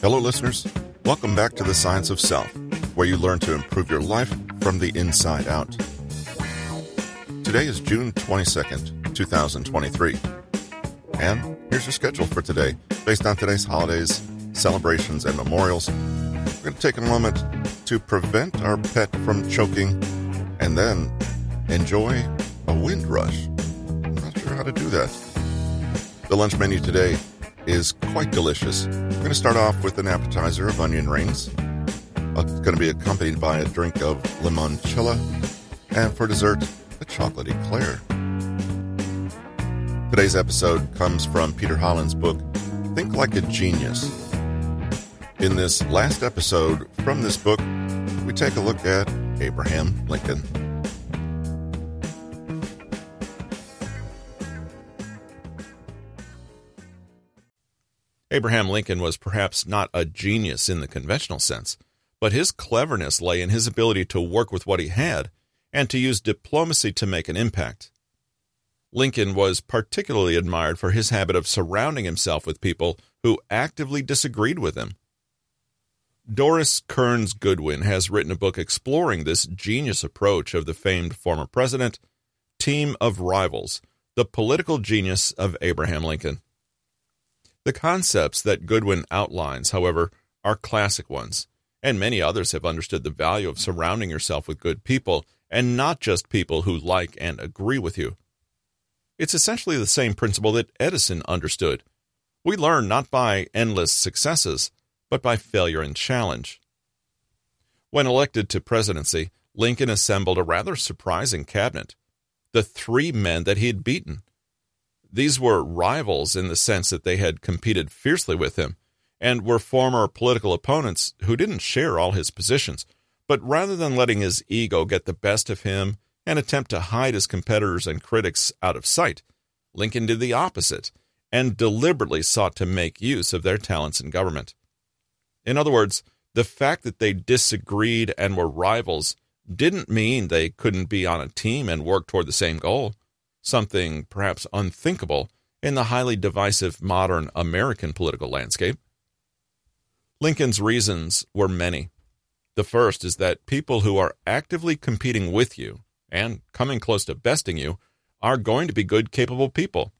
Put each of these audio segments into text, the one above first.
Hello, listeners. Welcome back to the Science of Self, where you learn to improve your life from the inside out. Today is June 22nd, 2023. And here's your schedule for today, based on today's holidays, celebrations, and memorials. We're going to take a moment to prevent our pet from choking and then enjoy a wind rush. I'm not sure how to do that. The lunch menu today is quite delicious. We're going to start off with an appetizer of onion rings. It's going to be accompanied by a drink of limoncello, and for dessert, a chocolate eclair. Today's episode comes from Peter Hollins' book, Think Like a Genius. In this last episode from this book, we take a look at Abraham Lincoln. Abraham Lincoln was perhaps not a genius in the conventional sense, but his cleverness lay in his ability to work with what he had and to use diplomacy to make an impact. Lincoln was particularly admired for his habit of surrounding himself with people who actively disagreed with him. Doris Kearns Goodwin has written a book exploring this genius approach of the famed former president, Team of Rivals The Political Genius of Abraham Lincoln. The concepts that Goodwin outlines, however, are classic ones, and many others have understood the value of surrounding yourself with good people and not just people who like and agree with you. It's essentially the same principle that Edison understood. We learn not by endless successes, but by failure and challenge. When elected to presidency, Lincoln assembled a rather surprising cabinet the three men that he had beaten. These were rivals in the sense that they had competed fiercely with him and were former political opponents who didn't share all his positions, but rather than letting his ego get the best of him and attempt to hide his competitors and critics out of sight, Lincoln did the opposite and deliberately sought to make use of their talents in government. In other words, the fact that they disagreed and were rivals didn't mean they couldn't be on a team and work toward the same goal, something perhaps unthinkable in the highly divisive modern American political landscape. Lincoln's reasons were many. The first is that people who are actively competing with you and coming close to besting you are going to be good, capable people.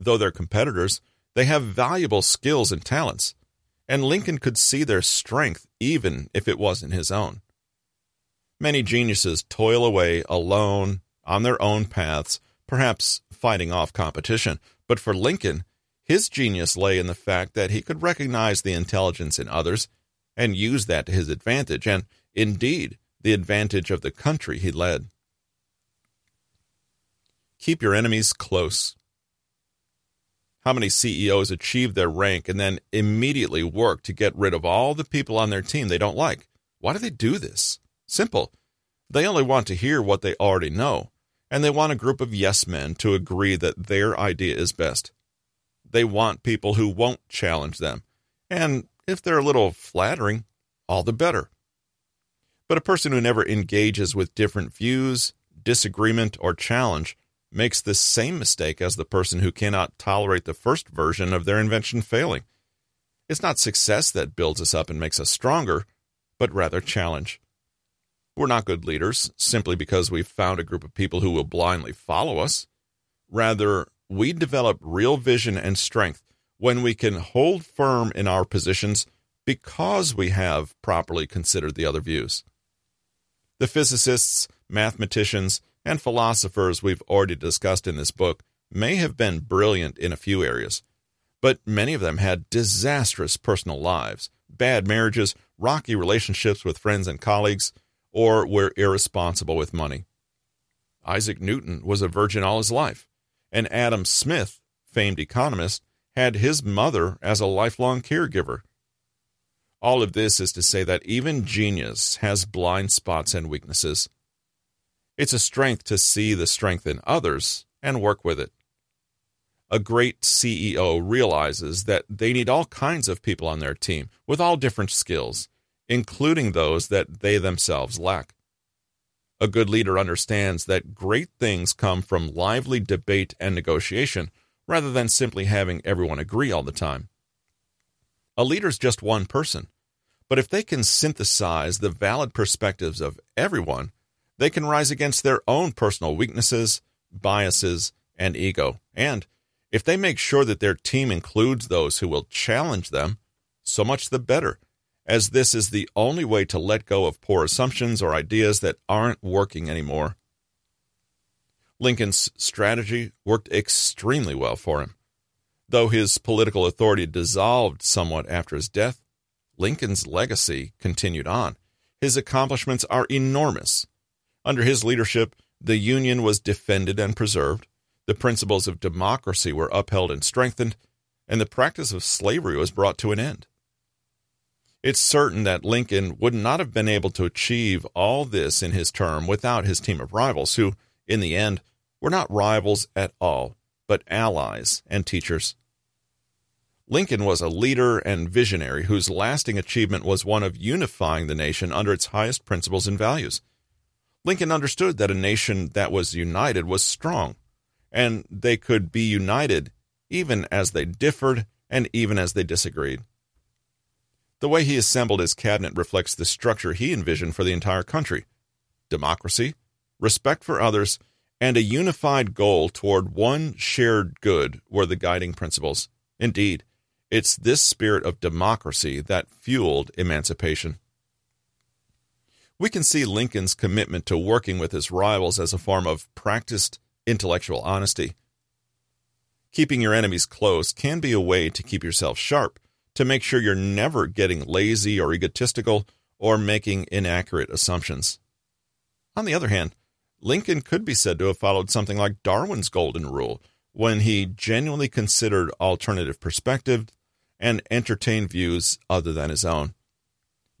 Though they're competitors, they have valuable skills and talents, and Lincoln could see their strength even if it wasn't his own. Many geniuses toil away alone on their own paths, perhaps fighting off competition. But for Lincoln, his genius lay in the fact that he could recognize the intelligence in others and use that to his advantage, and indeed, the advantage of the country he led. Keep your enemies close. How many CEOs achieve their rank and then immediately work to get rid of all the people on their team they don't like? Why do they do this? Simple. They only want to hear what they already know, and they want a group of yes men to agree that their idea is best. They want people who won't challenge them, and if they're a little flattering, all the better. But a person who never engages with different views, disagreement, or challenge makes the same mistake as the person who cannot tolerate the first version of their invention failing. It's not success that builds us up and makes us stronger, but rather challenge. We're not good leaders simply because we've found a group of people who will blindly follow us. Rather, we develop real vision and strength when we can hold firm in our positions because we have properly considered the other views. The physicists, mathematicians, and philosophers we've already discussed in this book may have been brilliant in a few areas, but many of them had disastrous personal lives, bad marriages, rocky relationships with friends and colleagues, or were irresponsible with money. Isaac Newton was a virgin all his life, and Adam Smith, famed economist, had his mother as a lifelong caregiver. All of this is to say that even genius has blind spots and weaknesses. It's a strength to see the strength in others and work with it. A great CEO realizes that they need all kinds of people on their team with all different skills, including those that they themselves lack. A good leader understands that great things come from lively debate and negotiation rather than simply having everyone agree all the time. A leader is just one person, but if they can synthesize the valid perspectives of everyone, they can rise against their own personal weaknesses, biases, and ego. And if they make sure that their team includes those who will challenge them, so much the better, as this is the only way to let go of poor assumptions or ideas that aren't working anymore. Lincoln's strategy worked extremely well for him. Though his political authority dissolved somewhat after his death, Lincoln's legacy continued on. His accomplishments are enormous. Under his leadership, the Union was defended and preserved, the principles of democracy were upheld and strengthened, and the practice of slavery was brought to an end. It's certain that Lincoln would not have been able to achieve all this in his term without his team of rivals, who, in the end, were not rivals at all, but allies and teachers. Lincoln was a leader and visionary whose lasting achievement was one of unifying the nation under its highest principles and values. Lincoln understood that a nation that was united was strong, and they could be united even as they differed and even as they disagreed. The way he assembled his cabinet reflects the structure he envisioned for the entire country democracy, respect for others, and a unified goal toward one shared good were the guiding principles. Indeed, it's this spirit of democracy that fueled emancipation. We can see Lincoln's commitment to working with his rivals as a form of practiced intellectual honesty. Keeping your enemies close can be a way to keep yourself sharp to make sure you're never getting lazy or egotistical or making inaccurate assumptions. On the other hand, Lincoln could be said to have followed something like Darwin's golden rule when he genuinely considered alternative perspectives and entertained views other than his own.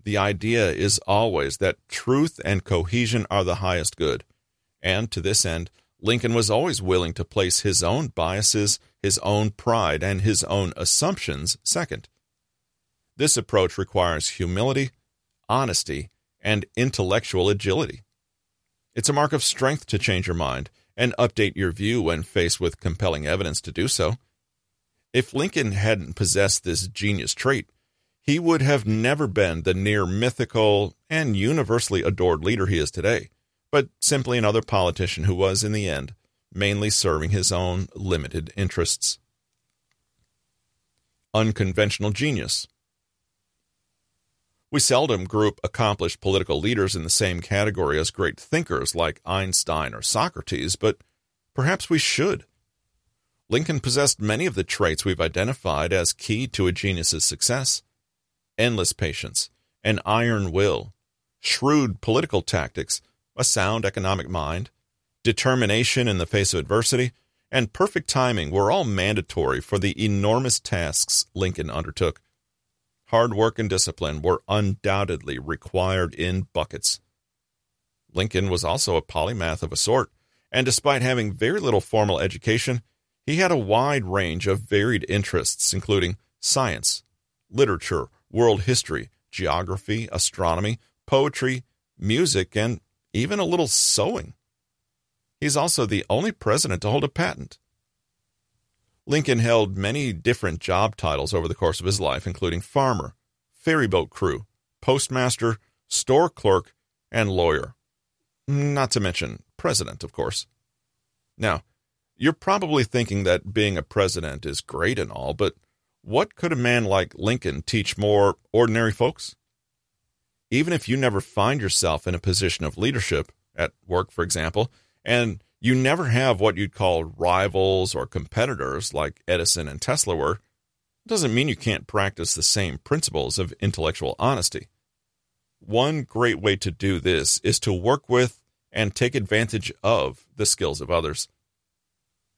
The idea is always that truth and cohesion are the highest good, and to this end, Lincoln was always willing to place his own biases, his own pride, and his own assumptions second. This approach requires humility, honesty, and intellectual agility. It's a mark of strength to change your mind and update your view when faced with compelling evidence to do so. If Lincoln hadn't possessed this genius trait, he would have never been the near mythical and universally adored leader he is today, but simply another politician who was, in the end, mainly serving his own limited interests. Unconventional genius. We seldom group accomplished political leaders in the same category as great thinkers like Einstein or Socrates, but perhaps we should. Lincoln possessed many of the traits we've identified as key to a genius's success endless patience, an iron will, shrewd political tactics, a sound economic mind, determination in the face of adversity, and perfect timing were all mandatory for the enormous tasks Lincoln undertook hard work and discipline were undoubtedly required in buckets. Lincoln was also a polymath of a sort, and despite having very little formal education, he had a wide range of varied interests, including science, literature, world history, geography, astronomy, poetry, music, and even a little sewing. He's also the only president to hold a patent. Lincoln held many different job titles over the course of his life, including farmer, ferryboat crew, postmaster, store clerk, and lawyer. Not to mention president, of course. Now, you're probably thinking that being a president is great and all, but what could a man like Lincoln teach more ordinary folks? Even if you never find yourself in a position of leadership, at work, for example, and you never have what you'd call rivals or competitors like Edison and Tesla were. It doesn't mean you can't practice the same principles of intellectual honesty. One great way to do this is to work with and take advantage of the skills of others.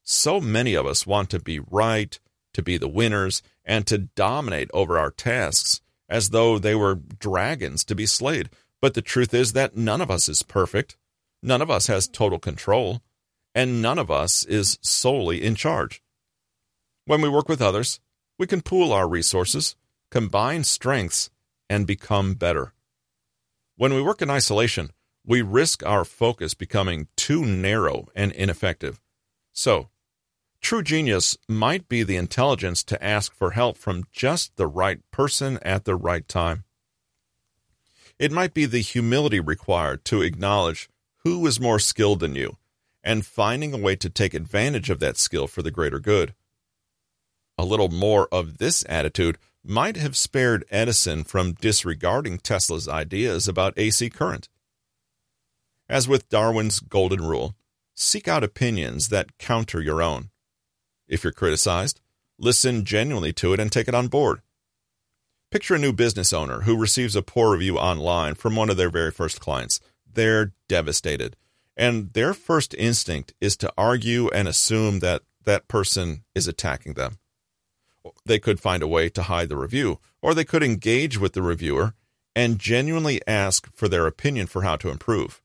So many of us want to be right, to be the winners, and to dominate over our tasks as though they were dragons to be slayed. But the truth is that none of us is perfect. None of us has total control and none of us is solely in charge. When we work with others, we can pool our resources, combine strengths, and become better. When we work in isolation, we risk our focus becoming too narrow and ineffective. So, True genius might be the intelligence to ask for help from just the right person at the right time. It might be the humility required to acknowledge who is more skilled than you and finding a way to take advantage of that skill for the greater good. A little more of this attitude might have spared Edison from disregarding Tesla's ideas about AC current. As with Darwin's golden rule, seek out opinions that counter your own. If you're criticized, listen genuinely to it and take it on board. Picture a new business owner who receives a poor review online from one of their very first clients. They're devastated, and their first instinct is to argue and assume that that person is attacking them. They could find a way to hide the review, or they could engage with the reviewer and genuinely ask for their opinion for how to improve.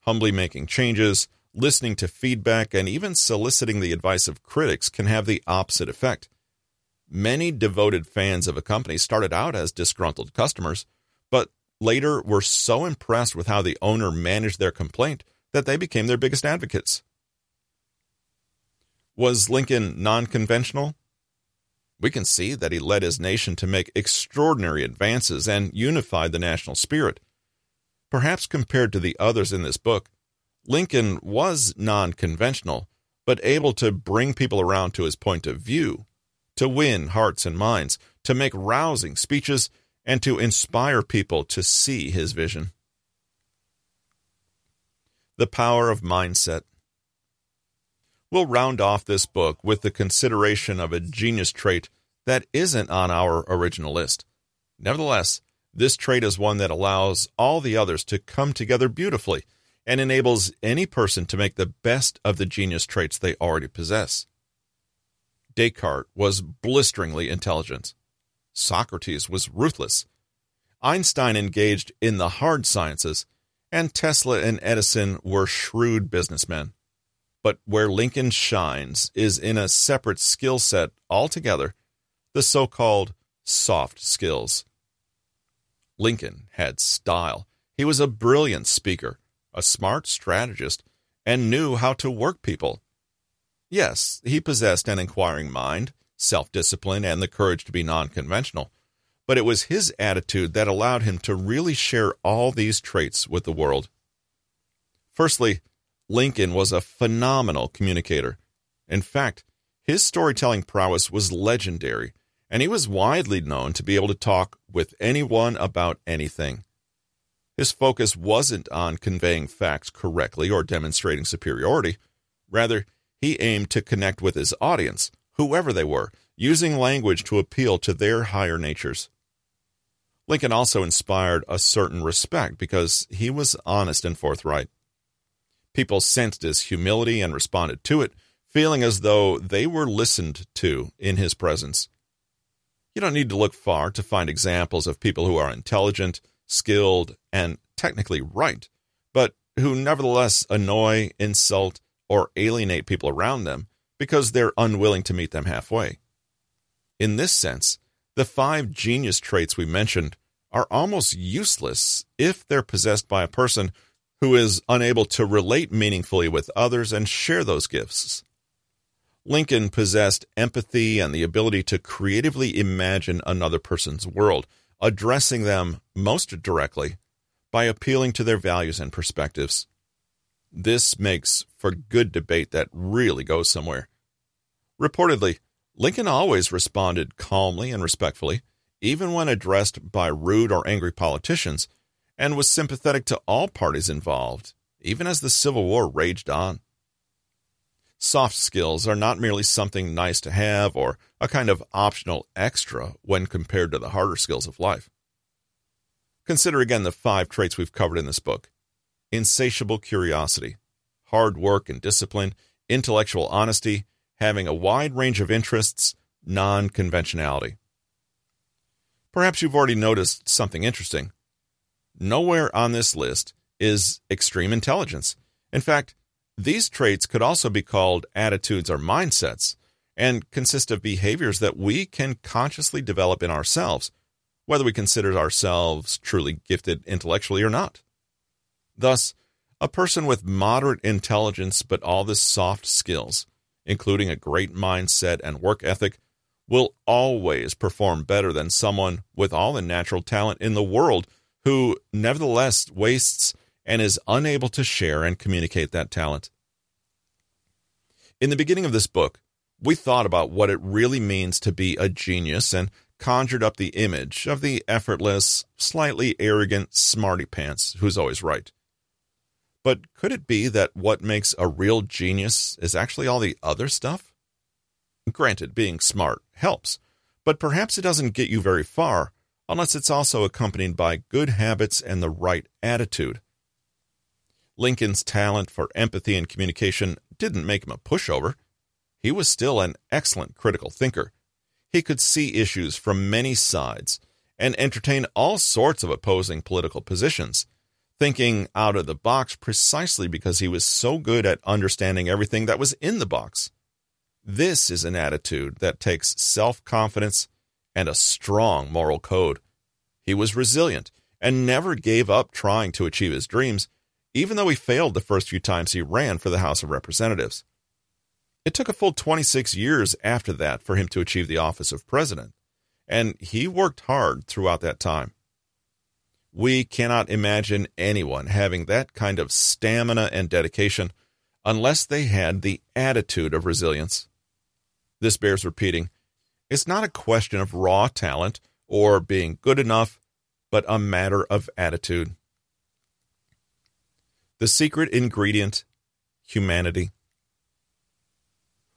Humbly making changes, listening to feedback, and even soliciting the advice of critics can have the opposite effect. Many devoted fans of a company started out as disgruntled customers, later were so impressed with how the owner managed their complaint that they became their biggest advocates. Was Lincoln non conventional? We can see that he led his nation to make extraordinary advances and unified the national spirit. Perhaps compared to the others in this book, Lincoln was non conventional, but able to bring people around to his point of view, to win hearts and minds, to make rousing speeches, and to inspire people to see his vision. The power of mindset. We'll round off this book with the consideration of a genius trait that isn't on our original list. Nevertheless, this trait is one that allows all the others to come together beautifully and enables any person to make the best of the genius traits they already possess. Descartes was blisteringly intelligent. Socrates was ruthless. Einstein engaged in the hard sciences, and Tesla and Edison were shrewd businessmen. But where Lincoln shines is in a separate skill set altogether the so called soft skills. Lincoln had style. He was a brilliant speaker, a smart strategist, and knew how to work people. Yes, he possessed an inquiring mind, self discipline, and the courage to be non conventional, but it was his attitude that allowed him to really share all these traits with the world. Firstly, Lincoln was a phenomenal communicator. In fact, his storytelling prowess was legendary, and he was widely known to be able to talk with anyone about anything. His focus wasn't on conveying facts correctly or demonstrating superiority. Rather, he aimed to connect with his audience, whoever they were, using language to appeal to their higher natures. Lincoln also inspired a certain respect because he was honest and forthright. People sensed his humility and responded to it, feeling as though they were listened to in his presence. You don't need to look far to find examples of people who are intelligent, skilled, and technically right, but who nevertheless annoy, insult, or alienate people around them because they're unwilling to meet them halfway. In this sense, the five genius traits we mentioned are almost useless if they're possessed by a person who is unable to relate meaningfully with others and share those gifts. Lincoln possessed empathy and the ability to creatively imagine another person's world, addressing them most directly by appealing to their values and perspectives. This makes for good debate that really goes somewhere. Reportedly, Lincoln always responded calmly and respectfully, even when addressed by rude or angry politicians, and was sympathetic to all parties involved, even as the Civil War raged on. Soft skills are not merely something nice to have or a kind of optional extra when compared to the harder skills of life. Consider again the five traits we've covered in this book insatiable curiosity, hard work and discipline, intellectual honesty, having a wide range of interests, non conventionality. Perhaps you've already noticed something interesting. Nowhere on this list is extreme intelligence. In fact, these traits could also be called attitudes or mindsets and consist of behaviors that we can consciously develop in ourselves, whether we consider ourselves truly gifted intellectually or not. Thus, a person with moderate intelligence but all the soft skills including a great mindset and work ethic, will always perform better than someone with all the natural talent in the world who nevertheless wastes and is unable to share and communicate that talent. In the beginning of this book, we thought about what it really means to be a genius and conjured up the image of the effortless, slightly arrogant smarty pants who's always right. But could it be that what makes a real genius is actually all the other stuff? Granted, being smart helps, but perhaps it doesn't get you very far unless it's also accompanied by good habits and the right attitude. Lincoln's talent for empathy and communication didn't make him a pushover. He was still an excellent critical thinker. He could see issues from many sides and entertain all sorts of opposing political positions, thinking out of the box precisely because he was so good at understanding everything that was in the box. This is an attitude that takes self confidence and a strong moral code. He was resilient and never gave up trying to achieve his dreams, even though he failed the first few times he ran for the House of Representatives. It took a full 26 years after that for him to achieve the office of president, and he worked hard throughout that time. We cannot imagine anyone having that kind of stamina and dedication unless they had the attitude of resilience. This bears repeating. It's not a question of raw talent or being good enough, but a matter of attitude. The secret ingredient humanity.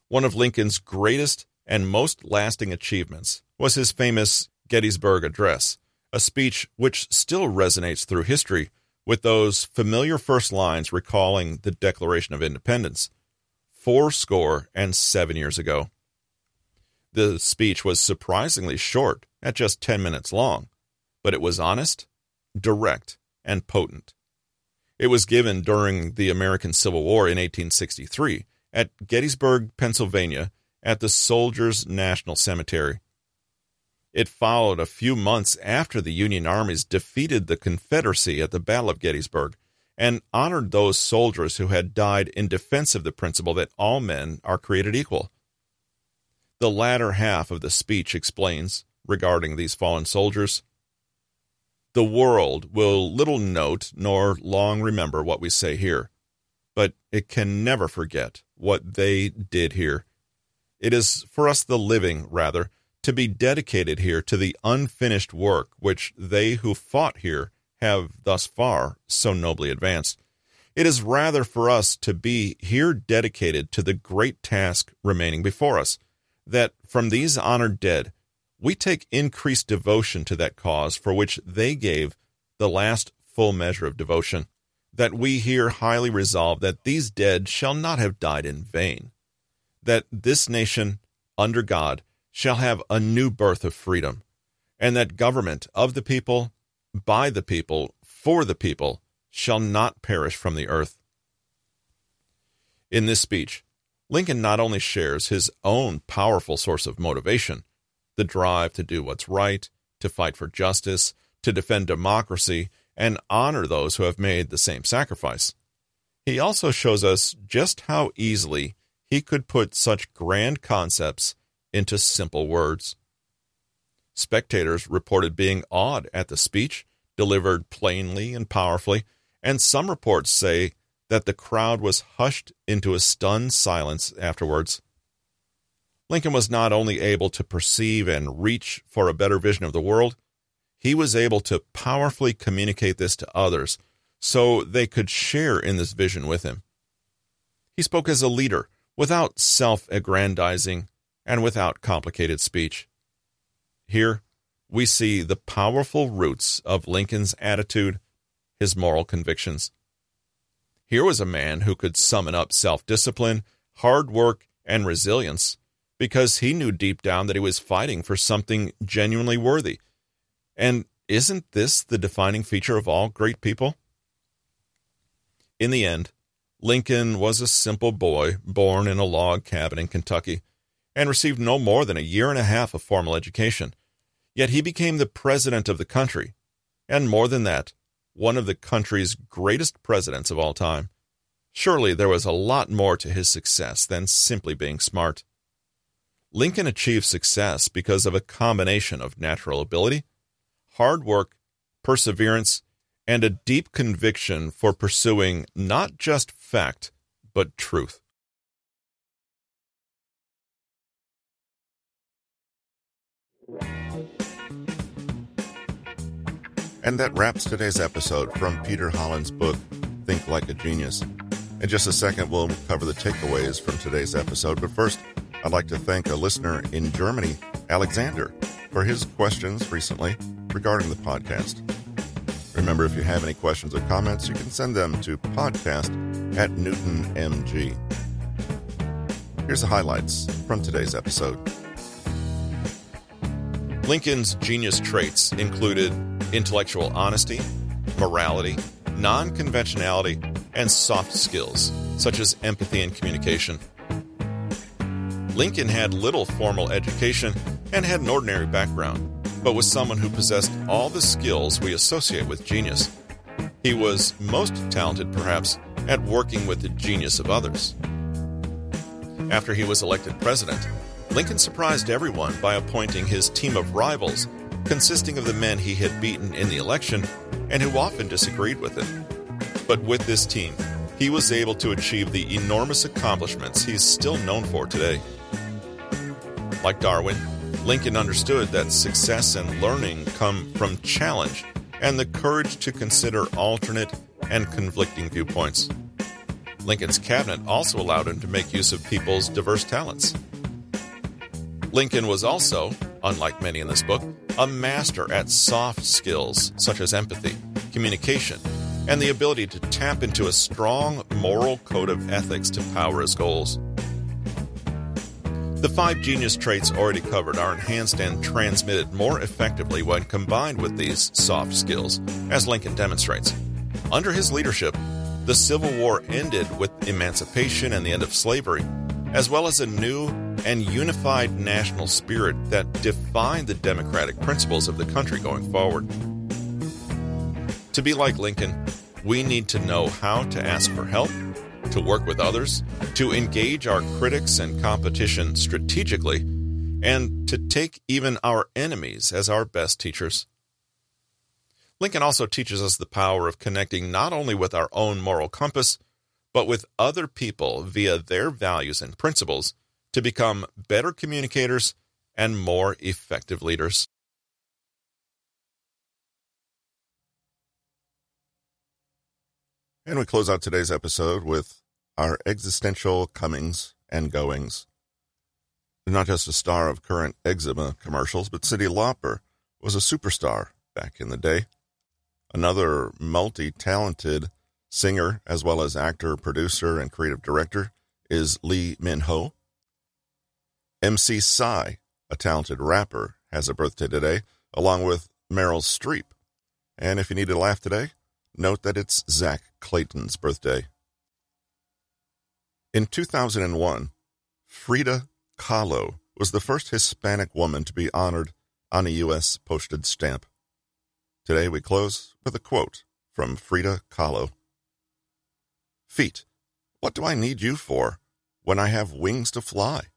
One of Lincoln's greatest and most lasting achievements was his famous Gettysburg Address, a speech which still resonates through history with those familiar first lines recalling the Declaration of Independence, four score and seven years ago. The speech was surprisingly short, at just 10 minutes long, but it was honest, direct, and potent. It was given during the American Civil War in 1863 at Gettysburg, Pennsylvania, at the Soldiers' National Cemetery. It followed a few months after the Union armies defeated the Confederacy at the Battle of Gettysburg and honored those soldiers who had died in defense of the principle that all men are created equal. The latter half of the speech explains, regarding these fallen soldiers, the world will little note nor long remember what we say here, but it can never forget what they did here. It is for us, the living, rather, to be dedicated here to the unfinished work which they who fought here have thus far so nobly advanced. It is rather for us to be here dedicated to the great task remaining before us that from these honored dead we take increased devotion to that cause for which they gave the last full measure of devotion, that we here highly resolve that these dead shall not have died in vain, that this nation, under God, shall have a new birth of freedom, and that government of the people, by the people, for the people, shall not perish from the earth. In this speech, Lincoln not only shares his own powerful source of motivation, the drive to do what's right, to fight for justice, to defend democracy, and honor those who have made the same sacrifice. He also shows us just how easily he could put such grand concepts into simple words. Spectators reported being awed at the speech, delivered plainly and powerfully, and some reports say that the crowd was hushed into a stunned silence afterwards. Lincoln was not only able to perceive and reach for a better vision of the world, he was able to powerfully communicate this to others so they could share in this vision with him. He spoke as a leader without self aggrandizing and without complicated speech. Here, we see the powerful roots of Lincoln's attitude, his moral convictions. Here was a man who could summon up self discipline, hard work, and resilience because he knew deep down that he was fighting for something genuinely worthy. And isn't this the defining feature of all great people? In the end, Lincoln was a simple boy born in a log cabin in Kentucky and received no more than a year and a half of formal education. Yet he became the president of the country, and more than that, one of the country's greatest presidents of all time. Surely there was a lot more to his success than simply being smart. Lincoln achieved success because of a combination of natural ability, hard work, perseverance, and a deep conviction for pursuing not just fact, but truth. And that wraps today's episode from Peter Hollins' book, Think Like a Genius. In just a second, we'll cover the takeaways from today's episode. But first, I'd like to thank a listener in Germany, Alexander, for his questions recently regarding the podcast. Remember, if you have any questions or comments, you can send them to podcast at newtonmg. Here's the highlights from today's episode. Lincoln's genius traits included intellectual honesty, morality, non conventionality, and soft skills, such as empathy and communication. Lincoln had little formal education and had an ordinary background, but was someone who possessed all the skills we associate with genius. He was most talented, perhaps, at working with the genius of others. After he was elected president, Lincoln surprised everyone by appointing his team of rivals, consisting of the men he had beaten in the election and who often disagreed with him. But with this team, he was able to achieve the enormous accomplishments he's still known for today. Like Darwin, Lincoln understood that success and learning come from challenge and the courage to consider alternate and conflicting viewpoints. Lincoln's cabinet also allowed him to make use of people's diverse talents. Lincoln was also, unlike many in this book, a master at soft skills such as empathy, communication, and the ability to tap into a strong moral code of ethics to power his goals. The five genius traits already covered are enhanced and transmitted more effectively when combined with these soft skills, as Lincoln demonstrates. Under his leadership, the Civil War ended with emancipation and the end of slavery, as well as a new and unified national spirit that defined the democratic principles of the country going forward. To be like Lincoln, we need to know how to ask for help, to work with others, to engage our critics and competition strategically, and to take even our enemies as our best teachers. Lincoln also teaches us the power of connecting not only with our own moral compass, but with other people via their values and principles to become better communicators and more effective leaders. And we close out today's episode with our existential comings and goings. Not just a star of current eczema commercials, but Cyndi Lauper was a superstar back in the day. Another multi talented singer, as well as actor, producer, and creative director, is Lee Min Ho. MC Psy, a talented rapper, has a birthday today, along with Meryl Streep. And if you need to laugh today, note that it's Zach Clayton's birthday. In 2001, Frida Kahlo was the first Hispanic woman to be honored on a U.S. postage stamp. Today we close with a quote from Frida Kahlo. Feet, what do I need you for when I have wings to fly?